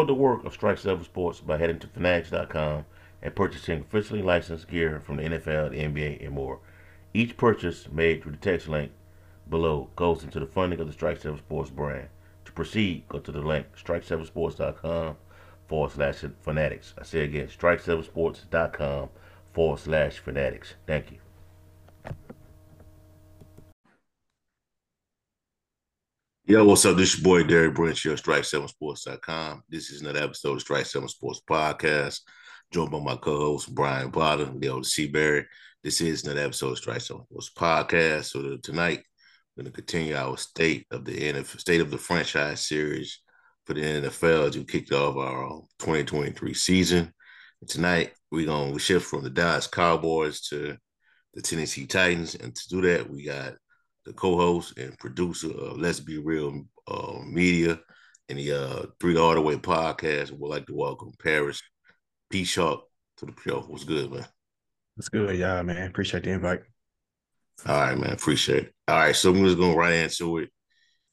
Support the work of Strike Seven Sports by heading to Fanatics.com and purchasing officially licensed gear from the NFL, the NBA, and more. Each purchase made through the text link below goes into the funding of the Strike Seven Sports brand. To proceed, go to the link strike7sports.com forward slash fanatics. I say again, strike7sports.com forward slash fanatics. Thank you. Yo, what's up? This is your boy Derek Branch here, Strike7Sports.com. This is another episode of Strike 7 Sports Podcast. Joined by my co-host Brian Potter, Leo Seaberry. This is another episode of Strike 7 Sports Podcast. So tonight we're gonna continue our state of the NFL, state of the franchise series for the NFL as we kicked off our um, 2023 season. And tonight we're gonna shift from the Dallas Cowboys to the Tennessee Titans. And to do that, we got the co-host and producer of Let's Be Real uh, Media and the uh, Three the Way podcast. We'd like to welcome Paris P. Sharp to the show. What's good, man? What's good, y'all, man? Appreciate the invite. All right, man. Appreciate it. All right, so we're just going right into it.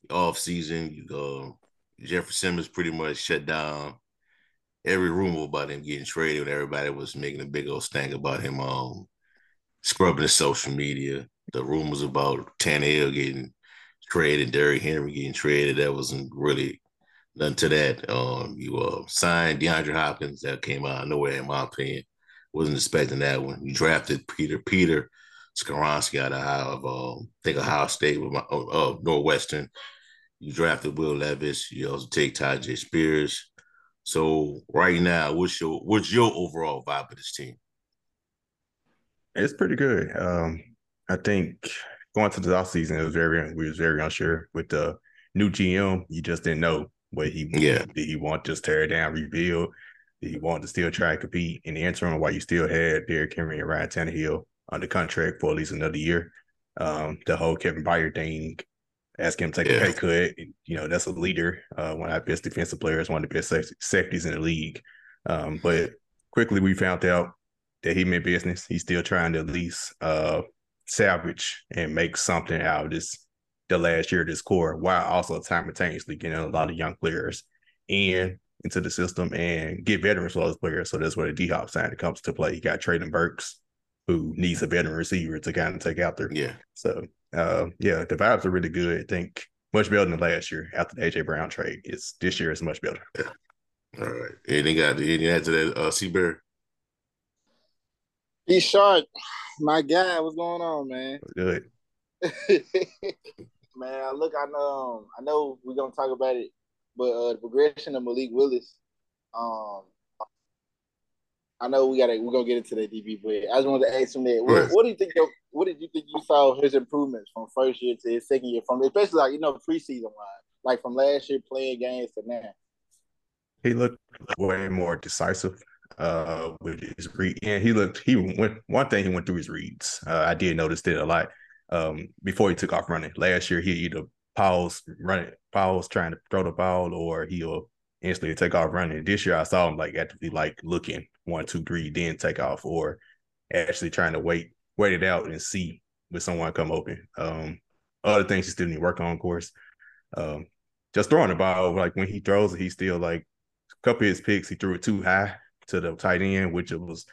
Off season, you go. Jeffrey Simmons pretty much shut down every rumor about him getting traded, and everybody was making a big old stank about him um scrubbing the social media the rumors about Tannehill getting traded, Derrick Henry getting traded, that wasn't really nothing to that. Um, you uh, signed DeAndre Hopkins, that came out of nowhere, in my opinion. Wasn't expecting that one. You drafted Peter Peter Skoronski out of, um, I think Ohio State with my uh, Northwestern. You drafted Will Levis. You also take Tyjae Spears. So right now, what's your what's your overall vibe of this team? It's pretty good. Um, I think going to the off season, it was very we was very unsure with the new GM. You just didn't know what he yeah. Did he want to just tear it down, rebuild? Did he want to still try to compete in the interim while you still had Derrick Henry and Ryan Tannehill under contract for at least another year? Um, the whole Kevin Byard thing, ask him to take yeah. a pay cut. You know, that's a leader, uh, one of the best defensive players, one of the best safeties in the league. Um, but quickly we found out that he meant business. He's still trying to at least uh, salvage and make something out of this the last year of this core while also simultaneously getting a lot of young players in into the system and get veterans for those players. So that's where the D Hop sign comes to play. You got Treylon Burks, who needs a veteran receiver to kind of take out there. Yeah. So uh, yeah, the vibes are really good. I think much better than last year after the AJ Brown trade. It's this year is much better. Yeah. All right. Anything got and anything add to that uh Seabear? He's short my guy, what's going on, man? Good. man, look, I know, I know we're gonna talk about it, but uh, the progression of Malik Willis, um, I know we gotta we're gonna get into that DB, but I just wanted to ask him that. What, what do you think? Of, what did you think you saw his improvements from first year to his second year, from especially like you know preseason wise, like from last year playing games to now? He looked way more decisive uh with his read and he looked he went one thing he went through his reads uh, i did notice it a lot um before he took off running. Last year he either pause running pause trying to throw the ball or he'll instantly take off running. This year i saw him like actively like looking one two three then take off or actually trying to wait wait it out and see with someone come open. Um other things he still need to work on of course um just throwing the ball like when he throws it he still like a couple of his picks he threw it too high to the tight end, which it was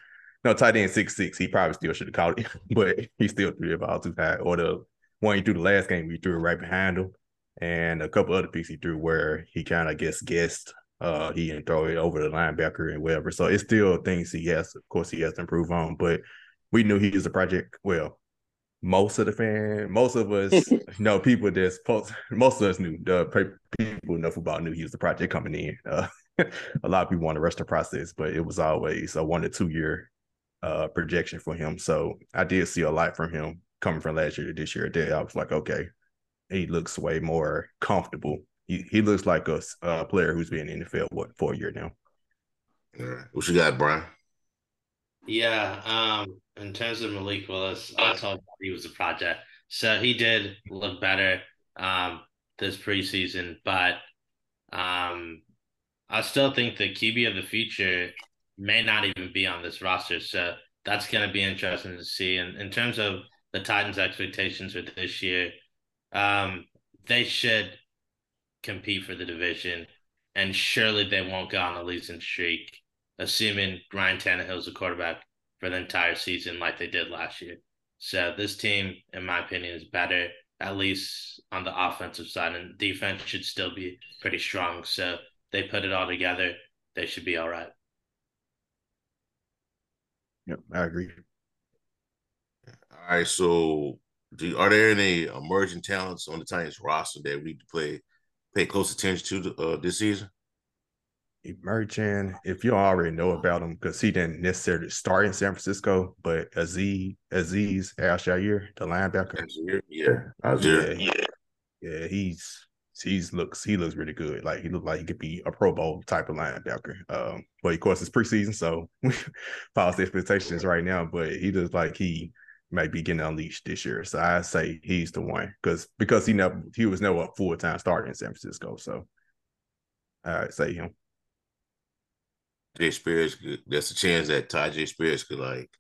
no tight end six six. He probably still should have caught it, but he still threw the ball too high. Or the one he threw the last game, he threw it right behind him, and a couple other picks he threw where he kind of guess guessed uh he didn't throw it over the linebacker and whatever. So it's still things he has, of course, he has to improve on. But we knew he was a project. Well, most of the fan, most of us, you know, people that's post, most of us knew the people know football knew he was the project coming in. Uh, a lot of people want to rush the process, but it was always a one to two year uh, projection for him. So I did see a lot from him coming from last year to this year. Day I was like, okay, he looks way more comfortable. He he looks like a, a player who's been in the field what for a year now. All right. What you got, Brian? Yeah, um, in terms of Malik Willis, I told he was a project. So he did look better um, this preseason, but um, I still think the QB of the future may not even be on this roster. So that's going to be interesting to see. And in terms of the Titans' expectations for this year, um, they should compete for the division. and surely they won't go on a losing streak, assuming Ryan Tannehill's the quarterback for the entire season like they did last year. So this team, in my opinion, is better, at least on the offensive side, and defense should still be pretty strong. So they put it all together, they should be all right. Yep, I agree. All right, so do are there any emerging talents on the Titans roster that we need to play pay close attention to uh, this season? Emerging, if you already know about him, because he didn't necessarily start in San Francisco, but Azeez Aziz Al Shaair, the linebacker. Yeah, yeah, yeah, yeah, he's he's looks he looks really good. Like he looked like he could be a Pro Bowl type of linebacker. Um, but of course it's preseason, so false expectations right now. But he looks like he might be getting unleashed this year. So I say he's the one because because he never he was never a full time starter in San Francisco. So I say him. Jay Spears, there's a chance that Tyjae Spears could like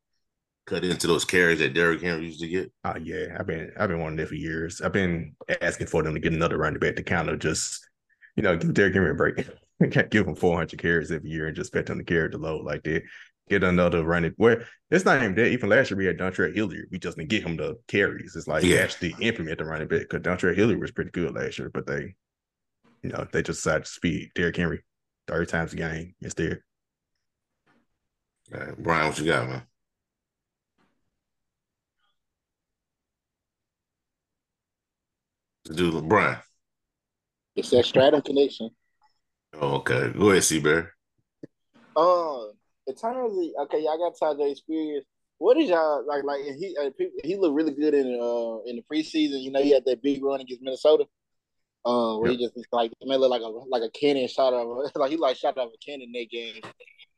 cut into those carries that Derrick Henry used to get. Oh yeah, I've been I've been wanting that for years. I've been asking for them to get another running back to kind of just, you know, give Derrick Henry a break. Give him 400 carries every year and just bet him to carry the load like that. Get another running. Well, it's not even that. Even last year we had Dontrell Hilliard. We just didn't get him the carries. It's like yeah. actually implement the running back because Dontrell Hilliard was pretty good last year, but they, you know, they just decided to speed Derrick Henry 30 times a game instead. All right, Brian, what you got, man? Let's do Brian. It's that stratum connection. Oh, okay. Go ahead, Seabear. Um, terms of okay, y'all got Tyjae Spears. What is y'all like? Like he uh, he looked really good in uh in the preseason. You know, he had that big run against Minnesota. Uh, where yep. he just like man look like a like a cannon shot of like he like shot out of a cannon that game.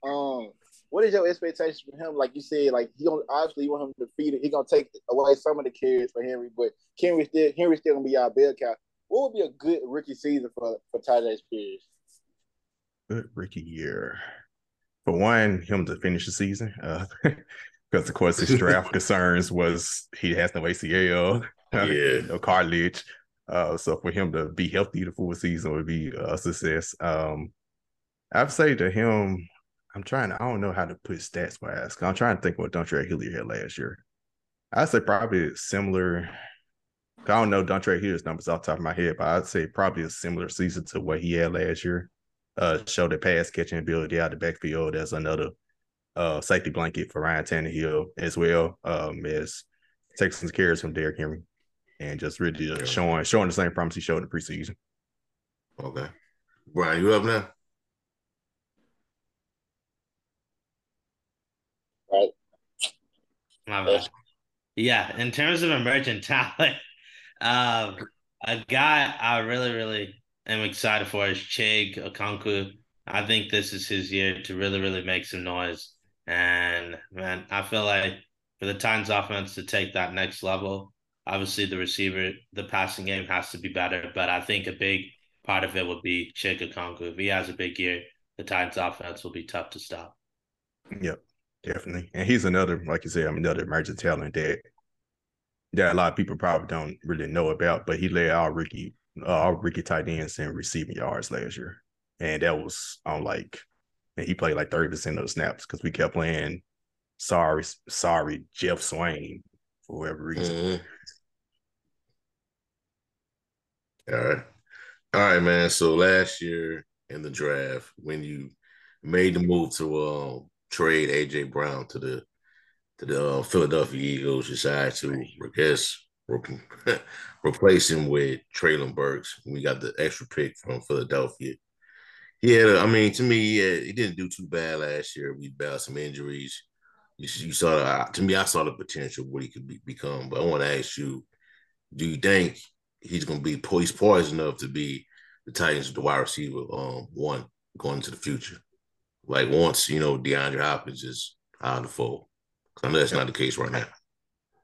Um, what is your expectation for him? Like you said, like he gonna obviously you want him to feed it. He gonna take away some of the carries for Henry, but Henry still Henry still gonna be our bell cow. What would be a good rookie season for for Tyjae Spears? Good rookie year. For one, him to finish the season, uh, because of course his draft concerns was he has no ACL, yeah, no cartilage. Uh, so for him to be healthy the full season would be a success. Um, I'd say to him, I'm trying to, I don't know how to put stats wise. I'm trying to think what Dontrell Hilliard had last year. I'd say probably similar. I don't know Dontrell Hilliard's numbers off the top of my head, but I'd say probably a similar season to what he had last year. Uh, show the pass catching ability out of the backfield as another uh safety blanket for Ryan Tannehill as well. Um, as some carries from Derrick Henry and just really just showing showing the same promise he showed in the preseason. Okay, Brian, you up now? Right? Yeah, in terms of emerging talent, um, a guy I really, really am excited for is Chig Okonkwo. I think this is his year to really, really make some noise. And man, I feel like for the Titans offense to take that next level, obviously the receiver, the passing game has to be better. But I think a big part of it would be Chig Okonkwo. If he has a big year, the Titans offense will be tough to stop. Yep. Definitely. And he's another, like you said, I'm another emerging talent that that a lot of people probably don't really know about, but he led our rookie uh, our rookie tight ends in receiving yards last year. And that was on like and he played like 30% of the snaps because we kept playing sorry, sorry, Geoff Swaim for whatever reason. Mm-hmm. All right. All right, man. So last year in the draft, when you made the move to um trade AJ Brown to the to the uh, Philadelphia Eagles, decide to I guess replace him with Treylon Burks. We got the extra pick from Philadelphia. He had, a, I mean, to me, he, had, he didn't do too bad last year. We battled some injuries. You, you saw, the, to me, I saw the potential of what he could be, become. But I want to ask you, do you think he's going to be poised, poised enough to be the Titans, the wide receiver um, one going into the future? Like once you know DeAndre Hopkins is out of the fold. I know that's not the case right now.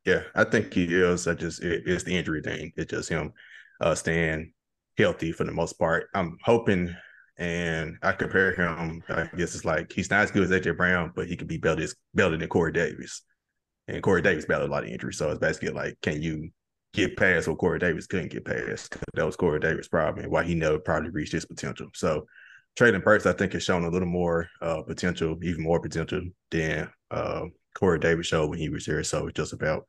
Yeah, I think he is. I just it, it's the injury thing. It's just him uh, staying healthy for the most part. I'm hoping, and I compare him. I guess it's like he's not as good as AJ Brown, but he could be better better than Corey Davis. And Corey Davis battled a lot of injuries, so it's basically like, can you get past what Corey Davis couldn't get past? That was Corey Davis' problem, and why he never probably reached his potential. So Treylon Burks, I think, has shown a little more uh, potential, even more potential than uh, Corey Davis showed when he was here. So it's just about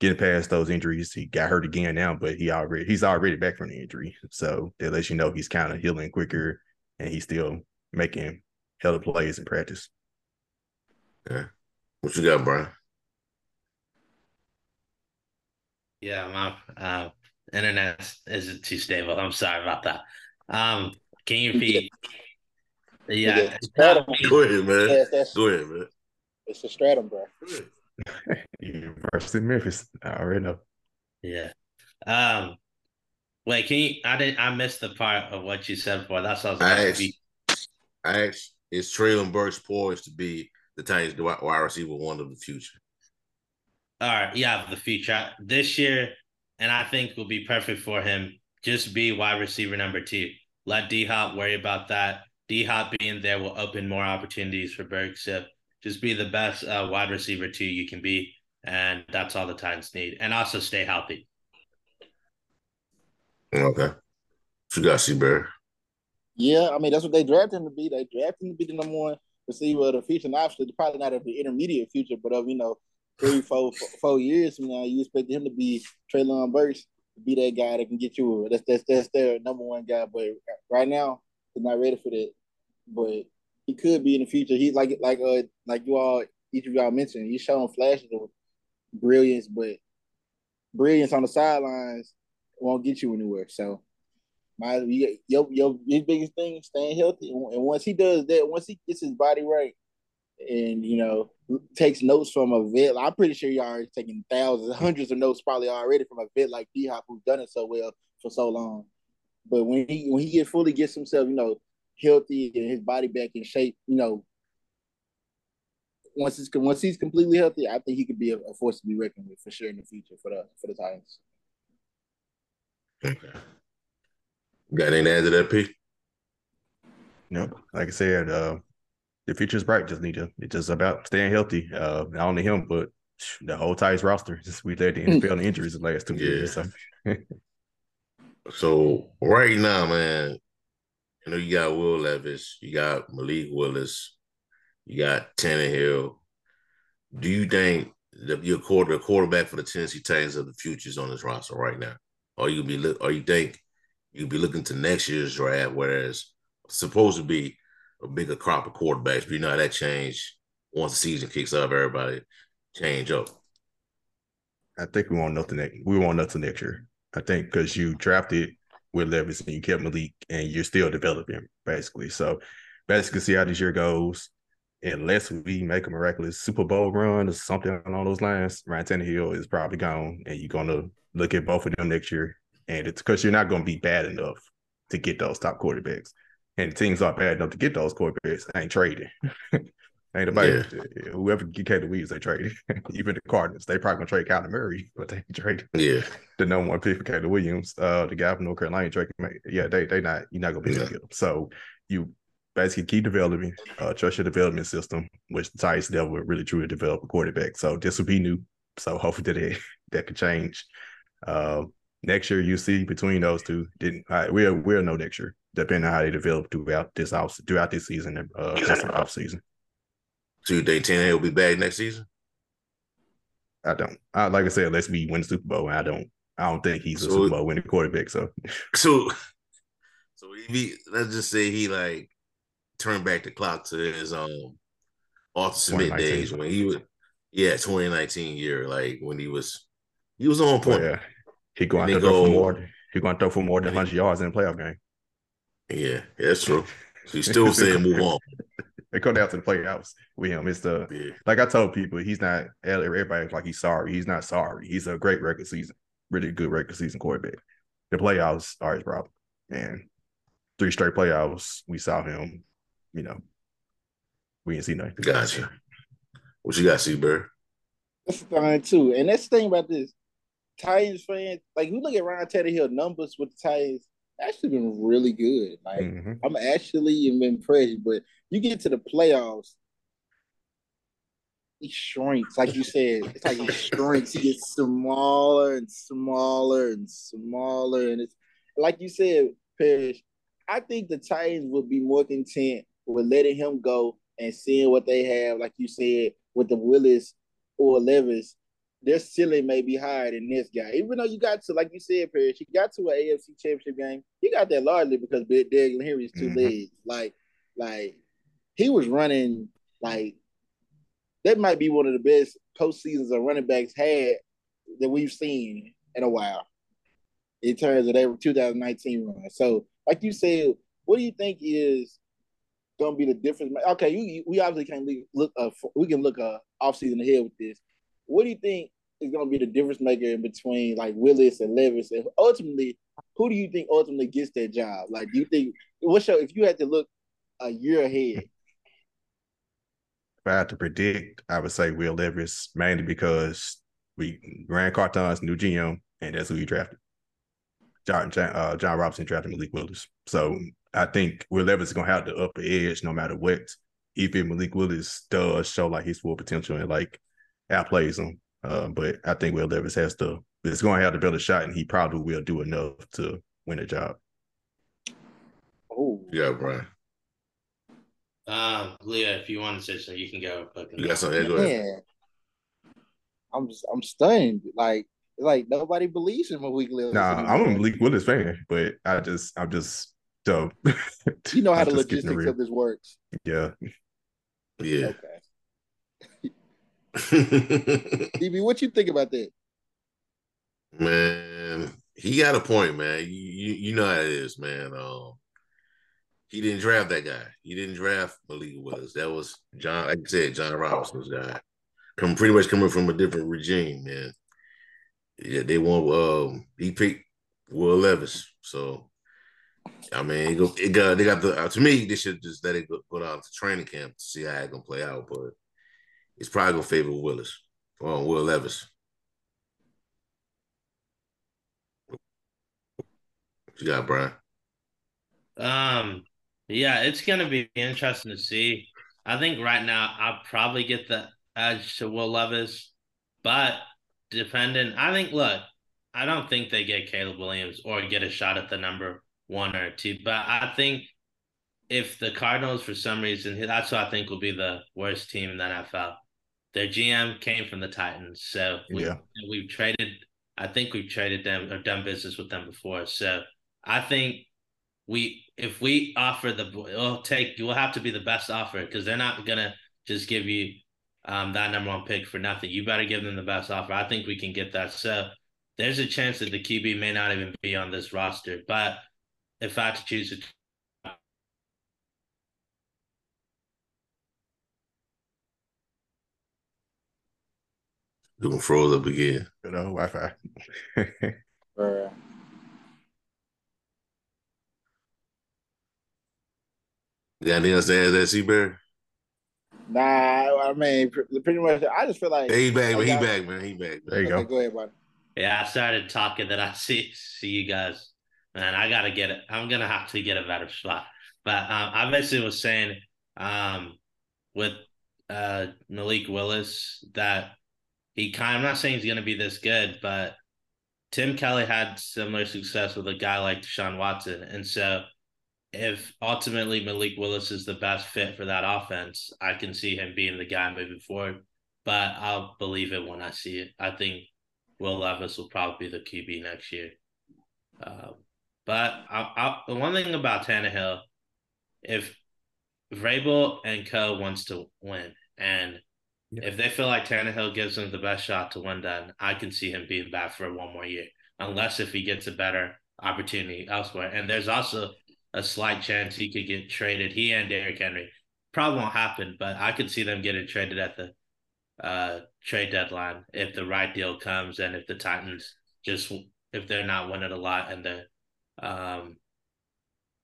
getting past those injuries. He got hurt again now, but he already he's already back from the injury. So that lets you know he's kind of healing quicker and he's still making hell of plays in practice. Yeah. What you got, Brian? Yeah, my uh, internet isn't too stable. I'm sorry about that. Um, can you feed? Yeah, Go ahead, man. Go ahead, man. It's a stratum, bro. University of Memphis. I already know. Yeah. Um. Wait, can you? I didn't. I missed the part of what you said before. That's what I was. I asked, I asked, is Treylon Burks poised to be the Titans' wide receiver one of the future? All right, yeah, the future this year, and I think will be perfect for him. Just be wide receiver number two. Let D Hop worry about that. D Hop being there will open more opportunities for Burks just be the best uh, wide receiver two you can be, and that's all the Titans need, and also stay healthy. Okay, you got Seabury. Yeah, I mean that's what they drafted him to be. They drafted him to be the number one receiver of the future, and obviously probably not of the intermediate future, but of you know three, four, four years from now, you expect him to be Treylon Burks, to be that guy that can get you. That's that's that's their number one guy, but right now they're not ready for that. But he could be in the future. He's like like uh like you all each of y'all mentioned. He's showing flashes of brilliance, but brilliance on the sidelines won't get you anywhere. So my your your his biggest thing staying healthy, and once he does that, once he gets his body right, and you know takes notes from a vet, I'm pretty sure y'all are taking thousands, hundreds of notes probably already from a vet like D Hop who's done it so well for so long. But when he when he get fully gets himself, you know, healthy and his body back in shape, you know, once he's once he's completely healthy, I think he could be a, a force to be reckoned with for sure in the future for the for the Titans. Okay. Got any add to that, P? Nope. like I said, uh, the future's bright. Just need to. It's just about staying healthy. Uh, not only him, but the whole Titans roster. Just we led the NFL in injuries the last two yeah. years. So. so right now, man, you know, you got Will Levis, you got Malik Willis, you got Tannehill. Do you think that your quarter quarterback for the Tennessee Titans of the future is on this roster right now? Or you be or you think you'd be looking to next year's draft, whereas supposed to be a bigger crop of quarterbacks, but you know that change once the season kicks off, everybody change up. I think we want nothing. next. We want nothing next year. I think because you drafted with Levis and you kept Malik and you're still developing basically. So basically see how this year goes. Unless we make a miraculous Super Bowl run or something along those lines, Ryan Tannehill is probably gone, and you're gonna look at both of them next year. And it's because you're not gonna be bad enough to get those top quarterbacks. And teams aren't bad enough to get those quarterbacks. Ain't trading. Ain't nobody, yeah. whoever get Caleb Williams, they trade. Even the Cardinals, they probably gonna trade Kyler Murray, but they trade yeah the number one pick for Caleb Williams. Uh, the guy from North Carolina, Drake. Yeah, they they not you're not gonna be able to get them. So you basically keep developing, uh, trust your development system, which the Titans never really truly develop a quarterback. So this will be new. So hopefully that that could change. Uh, next year you see between those two, didn't right, we'll we'll know next year, depending on how they develop throughout this off throughout this season, uh, different off season. So you think Tannehill will be back next season? I don't. I, like I said, let's be win the Super Bowl. I don't. I don't think he's so, a Super Bowl winning quarterback. So, so, so he let's just say he like turned back the clock to his um Arthur Smith days when he was yeah 2019 year like when he was he was on point. Oh, yeah, he going to throw for more. He going to throw for more than 100 yards in a playoff game. Yeah, that's true. So he's still saying move on. They come down to the playoffs with him. It's the yeah. like I told people, he's not everybody's like he's sorry. He's not sorry. He's a great record season, really good record season quarterback. The playoffs are his problem. And three straight playoffs, we saw him, you know, we didn't see nothing. Gotcha. What you got, see, Seabird? That's the thing too. And that's the thing about this. Titans fans, like you look at Ryan Tannehill numbers with the Titans, actually been really good. Like mm-hmm. I'm actually impressed. But you get to the playoffs, he shrinks. Like you said, it's like he shrinks. He gets smaller and smaller and smaller. And it's like you said, Parish, I think the Titans would be more content with letting him go and seeing what they have, like you said, with the Willis or Levis. Their ceiling may be higher than this guy. Even though you got to, like you said, Paris, you got to an AFC championship game. You got that largely because Big Derrick Henry's 2 mm-hmm. legs. Like, like he was running like that might be one of the best postseasons a running backs had that we've seen in a while in terms of their 2019 run. So, like you said, what do you think is going to be the difference? Okay, you, we obviously can't look. Uh, we can look uh, off season ahead with this. What do you think is going to be the difference maker in between like Willis and Levis? And ultimately, who do you think ultimately gets that job? Like, do you think what's your if you had to look a year ahead? If I had to predict, I would say Will Levis mainly because we Grant Carthon's new GM, and that's who he drafted. John John, uh, Jon Robinson drafted Malik Willis. So I think Will Levis is gonna have the upper edge no matter what. Even Malik Willis does show like his full potential and like outplays him. Uh, but I think Will Levis has to is going to have to build a shot, and he probably will do enough to win a job. Oh, yeah, Brian. Uh, Leah, if you want to say something, you can go. You got something? Go ahead. I'm just, I'm stunned. Like like nobody believes in Malik Willis. Nah, I'm a Malik Willis fan, but I just I'm just so you know how the logistics of this works. Yeah. Yeah. Okay. DB, what you think about that? Man, he got a point, man. You, you, you know how it is, man. Um, he didn't draft that guy. He didn't draft Malik Willis. That was John, like I said, Jon Robinson's guy. Come pretty much coming from a different regime, man. Yeah, they want um he picked Will Levis. So I mean, it, go, it got they got the uh, to me they should just let it go, go down to training camp to see how it's gonna play out, but it's probably gonna favor Willis or Will Levis. What you got, Brian? Um, yeah, it's gonna be interesting to see. I think right now I'll probably get the edge to Will Levis, but dependent, I think. Look, I don't think they get Caleb Williams or get a shot at the number one or two, but I think if the Cardinals, for some reason, that's what I think will be the worst team in the NFL. Their GM came from the Titans, so we, yeah. we've traded. I think we've traded them or done business with them before. So I think we if we offer the we'll take we'll have to be the best offer because they're not gonna just give you um, that number one pick for nothing. You better give them the best offer. I think we can get that. So there's a chance that the QB may not even be on this roster. But if I had to choose it. Doing froze up again. You know, Wi-Fi. uh, got anything else to add that Seabear? Nah, I mean, pretty much. I just feel like he back, man. He back, man. He back. There you okay, go. Go ahead, buddy. Yeah, I started talking that I see see you guys. Man, I gotta get it. I'm gonna have to get a better spot. But um, I basically was saying um, with uh, Malik Willis that he kind. Of, I'm not saying he's gonna be this good, but Tim Kelly had similar success with a guy like Deshaun Watson, and so if ultimately Malik Willis is the best fit for that offense, I can see him being the guy moving forward. But I'll believe it when I see it. I think Will Levis will probably be the QB next year. Uh, but I, I, the one thing about Tannehill, if Vrabel and Co wants to win, and yeah. if they feel like Tannehill gives them the best shot to win, then I can see him being back for one more year, unless if he gets a better opportunity elsewhere. And there's also a slight chance he could get traded. He and Derrick Henry probably won't happen, but I could see them getting traded at the uh, trade deadline if the right deal comes and if the Titans just if they're not winning a lot and the um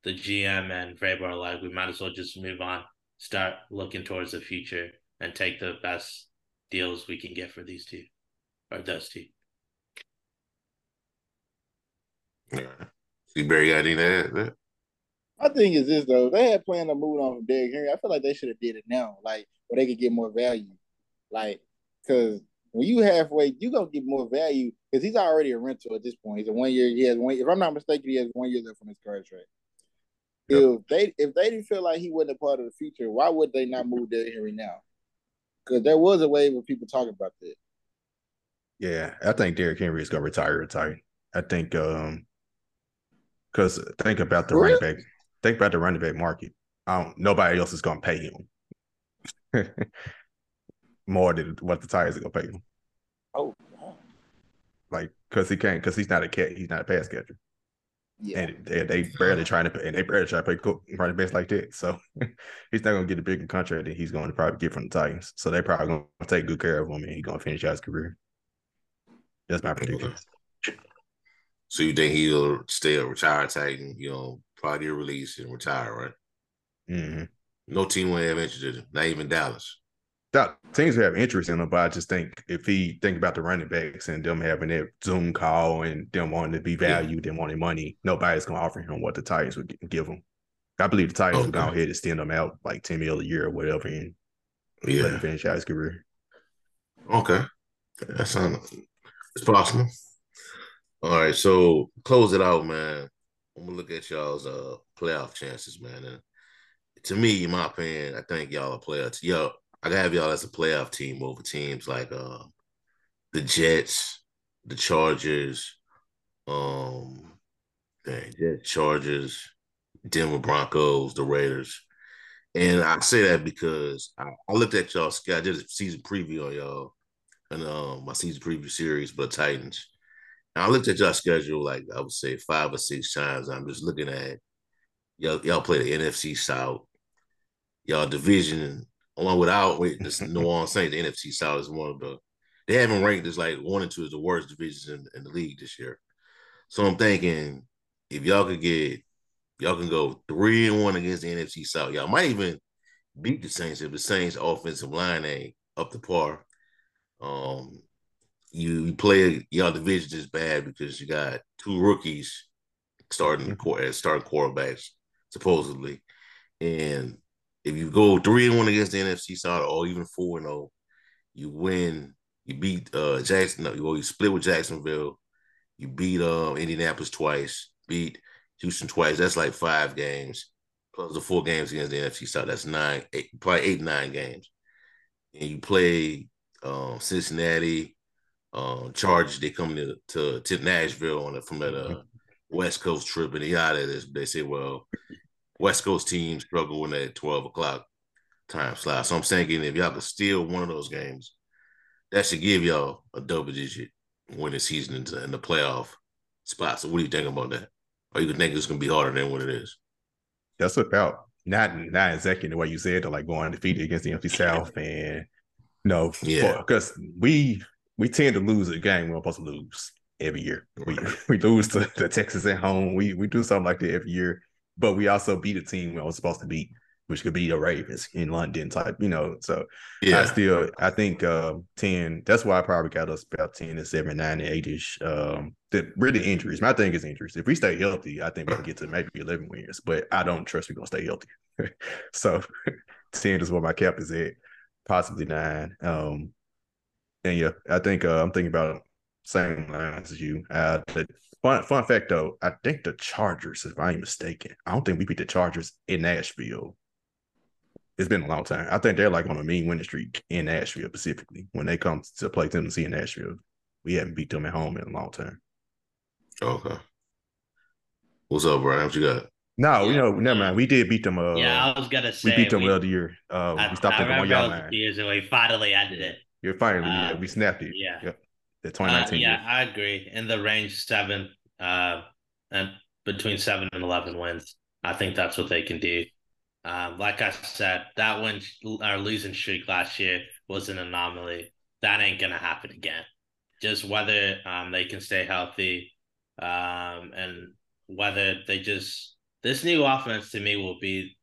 the GM and Vrabel are like we might as well just move on, start looking towards the future and take the best deals we can get for these two or those two. Yeah. See Barry got any that? My thing is this though, they had planned to move on from Derrick Henry. I feel like they should have did it now, like where they could get more value, like because when you halfway, you gonna get more value because he's already a rental at this point. He's a one year. He has one. If I'm not mistaken, he has one year left on his contract. if they if they didn't feel like he wasn't a part of the future, why would they not move Derrick Henry now? Because there was a wave of people talking about that. Yeah, I think Derrick Henry is gonna retire. Retire. I think um because think about the running back. Think about the running back market. I don't. nobody else is gonna pay him more than what the Tigers are gonna pay him. Oh, like because he can't because he's not a cat. He's not a pass catcher. Yeah. And they, they barely trying to and they barely try to play running backs like that. So he's not gonna get a bigger contract than he's going to probably get from the Titans. So they probably gonna take good care of him and he's gonna finish out his career. That's my prediction. So you think he'll stay a retired Titan, you know, probably get released and retire, right? Mm-hmm. No team will have interest in him, not even Dallas. That teams have interest in him, but I just think if he think about the running backs and them having that Zoom call and them wanting to be valued, yeah. them wanting money, nobody's gonna offer him what the Titans would give him. I believe the Titans okay. would go ahead and extend him out like 10 mil a year or whatever and yeah. let him finish out his career. Okay. That sounds it's possible. All right, so close it out, man. I'm gonna look at y'all's uh playoff chances, man. And to me, in my opinion, I think y'all are playoffs. Yo, I gotta have y'all as a playoff team over teams like uh the Jets, the Chargers, um, dang, Jets, Chargers, Denver Broncos, the Raiders. And I say that because I, I looked at y'all I did a season preview on y'all and um my season preview series for the Titans. And I looked at y'all schedule like I would say five or six times. I'm just looking at y'all y'all play the NFC South. Y'all division along with our wait, this New Orleans Saints, the NFC South is one of the they haven't ranked as like one and two as the worst divisions in, in the league this year. So I'm thinking if y'all could get y'all can go three and one against the NFC South, y'all might even beat the Saints if the Saints offensive line ain't up to par. Um you, you play y'all division is bad because you got two rookies starting mm-hmm. as starting quarterbacks, supposedly. And if you go three and one against the NFC side or even four and zero, oh, you win. You beat uh Jackson. Well, you split with Jacksonville. You beat uh Indianapolis twice. Beat Houston twice. That's like five games plus the four games against the NFC side. That's nine, eight, probably eight nine games. And you play um, Cincinnati, um, Chargers. They come to, to to Nashville on a, from that uh, West Coast trip, and they out of this. They say, well, West Coast teams struggle in that 12 o'clock time slot. So I'm thinking if y'all could steal one of those games, that should give y'all a double digit winning season in the, in the playoff spot. So what do you think about that? Or you think it's gonna be harder than what it is? That's about not not exactly the way you said, to like going undefeated against the NFC South and no, yeah, because we we tend to lose a game we're supposed to lose every year. We we lose to, to Texas at home. We we do something like that every year but we also beat a team we was supposed to beat, which could be the Ravens in London type, you know. So yeah, I still I think uh, 10, that's why I probably got us about 10 and 7, 9 and 8 ish. Um the really injuries. My thing is injuries. If we stay healthy, I think we can get to maybe 11 wins, but I don't trust we're gonna stay healthy. so 10 is where my cap is at, possibly nine. Um and yeah, I think uh, I'm thinking about same lines as you. Uh, the Fun fun fact though, I think the Chargers, if I'm mistaken, I don't think we beat the Chargers in Nashville. It's been a long time. I think they're like on a mean winning streak in Nashville specifically when they come to play Tennessee in Nashville. We haven't beat them at home in a long time. Okay. What's up, Brian? What you got? No, yeah. you know, never mind. We did beat them. Uh, yeah, I was gonna say we beat them we, the other year. Uh, I, we stopped I them on y'all line. Years and we finally ended it. You're finally, uh, yeah, we snapped it. Yeah. Yep the 2019 uh, yeah year. i agree. In the range seven uh and between seven and 11 wins. I think that's what they can do. Um, like i said that win our losing streak last year was an anomaly. That ain't gonna happen again. Just whether um, they can stay healthy um, and whether they just this new offense to me will be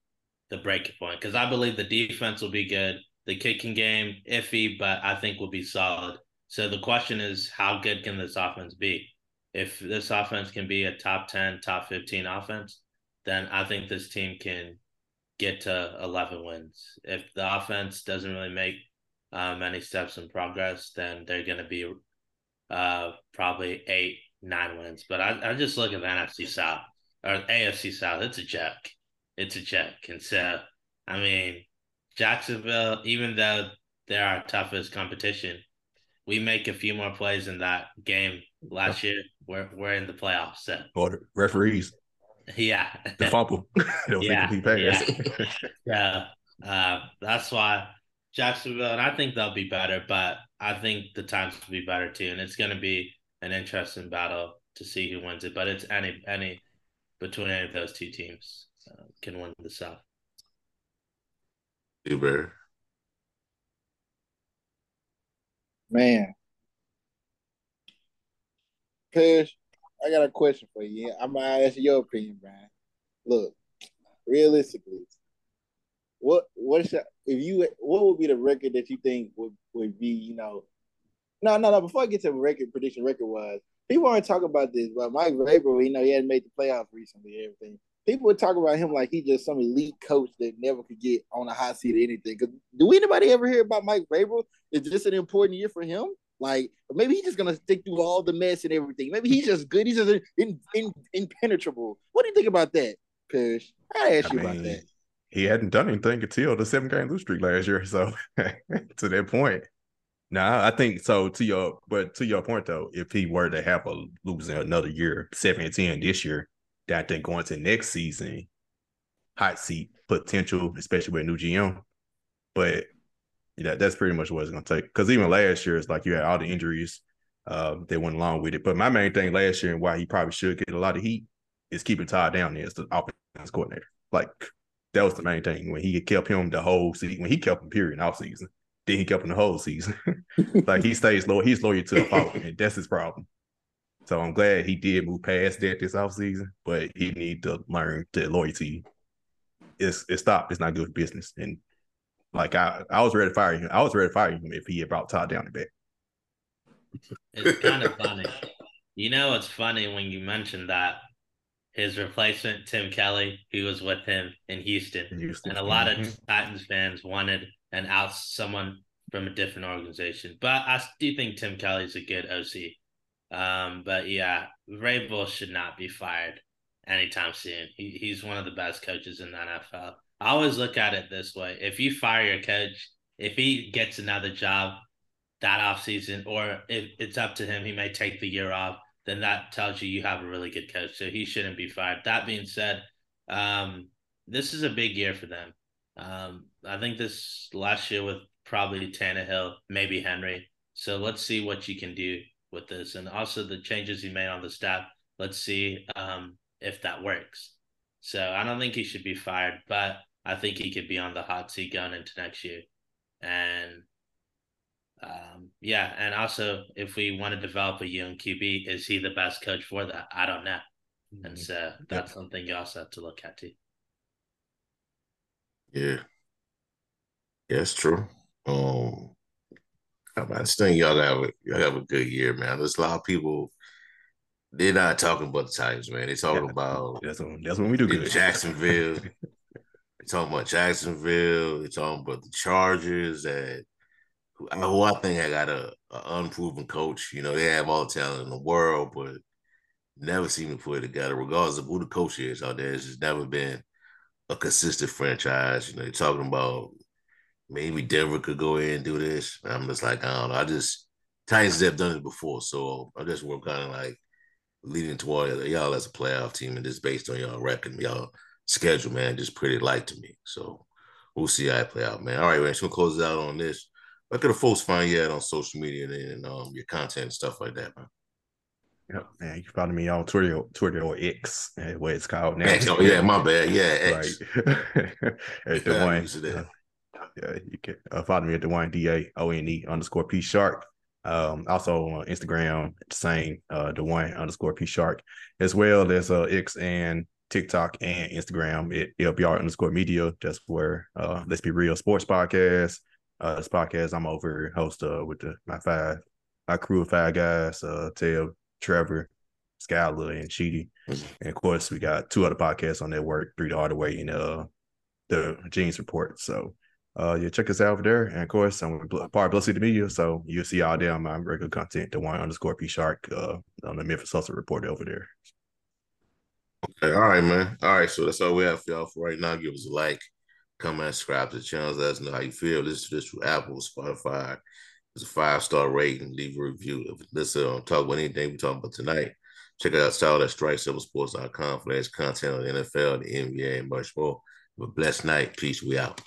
the breaking point because i believe the defense will be good. The kicking game iffy but i think will be solid so the question is, how good can this offense be? If this offense can be a top 10, top 15 offense, then I think this team can get to 11 wins. If the offense doesn't really make many steps in progress, then they're going to be uh, probably eight, nine wins. But I, I just look at the NFC South or AFC South. It's a check. it's a check. And so, I mean, Jacksonville, even though they're our toughest competition, we make a few more plays in that game last year. We're we're in the playoffs. So or referees. Yeah. The fumble. yeah. yeah. yeah. Uh, that's why Jacksonville, and I think they'll be better, but I think the Times will be better too. And it's going to be an interesting battle to see who wins it. But it's any any between any of those two teams uh, can win the South. Uber. Man. Pish, I got a question for you. I'm gonna ask your opinion, Brian. Look, realistically, what what is your, if you what would be the record that you think would would be you know no no no before I get to record prediction record wise people aren't talking about this but Mike Vrabel you know he hadn't made the playoffs recently everything people would talk about him like he just some elite coach that never could get on a hot seat or anything. Because do we anybody ever hear about Mike Vrabel? Is this an important year for him? Like maybe he's just gonna stick through all the mess and everything. Maybe he's just good. He's just in, in, impenetrable. What do you think about that Kush I ask you mean, about that. he hadn't done anything until the seven game lose streak last year. So to that point, nah, I think so. To your but to your point though, if he were to have a losing another year, seven and ten this year, that I think going to next season, hot seat potential, especially with a new GM. But yeah, that's pretty much what it's gonna take. Because even last year, it's like you had all the injuries uh, that went along with it. But my main thing last year and why he probably should get a lot of heat is keeping Todd down there as the offense coordinator. Like that was the main thing when he kept him the whole season. When he kept him period off season, then he kept him the whole season. like he stays low, he's loyal to the fault, and that's his problem. So I'm glad he did move past that this off season, but he need to learn that loyalty is it stopped. It's not good for business. And like I, I was ready to fire him. I was ready to fire him if he had brought Todd down a bit. It's kind of funny. You know, it's funny when you mentioned that his replacement, Tim Kelly, who was with him in Houston. Houston. And a lot mm-hmm. of Titans fans wanted an out someone from a different organization. But I do think Tim Kelly's a good OC. Um, but yeah, Vrabel should not be fired anytime soon. He, he's one of the best coaches in the NFL. I always look at it this way. If you fire your coach, if he gets another job that offseason, or if it's up to him, he may take the year off then that tells you you have a really good coach. So he shouldn't be fired. That being said, um, this is a big year for them. Um, I think this last year with probably Tannehill, maybe Henry. So let's see what you can do with this, and also the changes he made on the staff. Let's see um, if that works. So I don't think he should be fired, but I think he could be on the hot seat going into next year. And um, yeah, and also if we want to develop a young QB, is he the best coach for that? I don't know, mm-hmm. and so that's yep. something you also have to look at too. Yeah, yeah, it's true. Um, I just think y'all have a y'all have a good year, man. There's a lot of people. They're not talking about the Titans, man. They're talking yeah, about that's when, that's when we do good. Jacksonville. they're talking about Jacksonville. They're talking about the Chargers that who I think I got a, a, unproven coach. You know, they have all the talent in the world, but never seem to put it together. Regardless of who the coach is out there, it's just never been a consistent franchise. You know, you're talking about maybe Denver could go in and do this. I'm just like, I don't know. I just Titans have done it before, so I just we're kind of like leading toward y'all as a playoff team, and just based on y'all record, y'all schedule, man, just pretty light to me. So we'll see how it play out, man. All right, man. So we'll close it out on this. Where could the folks find you at on social media and, um, your content and stuff like that, man? Yep, man. You can follow me on Twitter, Twitter or X, eh, what it's called now. oh yeah, my bad. Yeah, X. Right. at Dwayne. Uh, yeah, you can uh, follow me at Dwayne D A O N E underscore P Shark. Um, also on Instagram, the same uh, Dwayne underscore P Shark, as well as uh, X and TikTok and Instagram at LBR underscore media. That's where uh, Let's Be Real Sports Podcast uh, this podcast. I'm over host uh, with the my five my crew of five guys, uh Tail, Trevor, Skyler, and Cheaty. Mm-hmm. And of course we got two other podcasts on that work, Three the Hard Way and uh the Jeans Report. So uh yeah, check us out over there. And of course I'm part of Blessed Media, so you'll see all on my regular content, the one underscore P Shark uh on the Memphis Hustle Report over there. Okay, all right, man. All right, so that's all we have for y'all for right now. Give us a like, comment, subscribe to the channel. Let us know how you feel. Listen to this through Apple, Spotify. It's a five star rating. Leave a review. If listen, um, talk about anything we talking about tonight. Check out Solid at StrikeSevenSports.com for latest content on the NFL, the NBA, and much more. Have a blessed night. Peace. We out.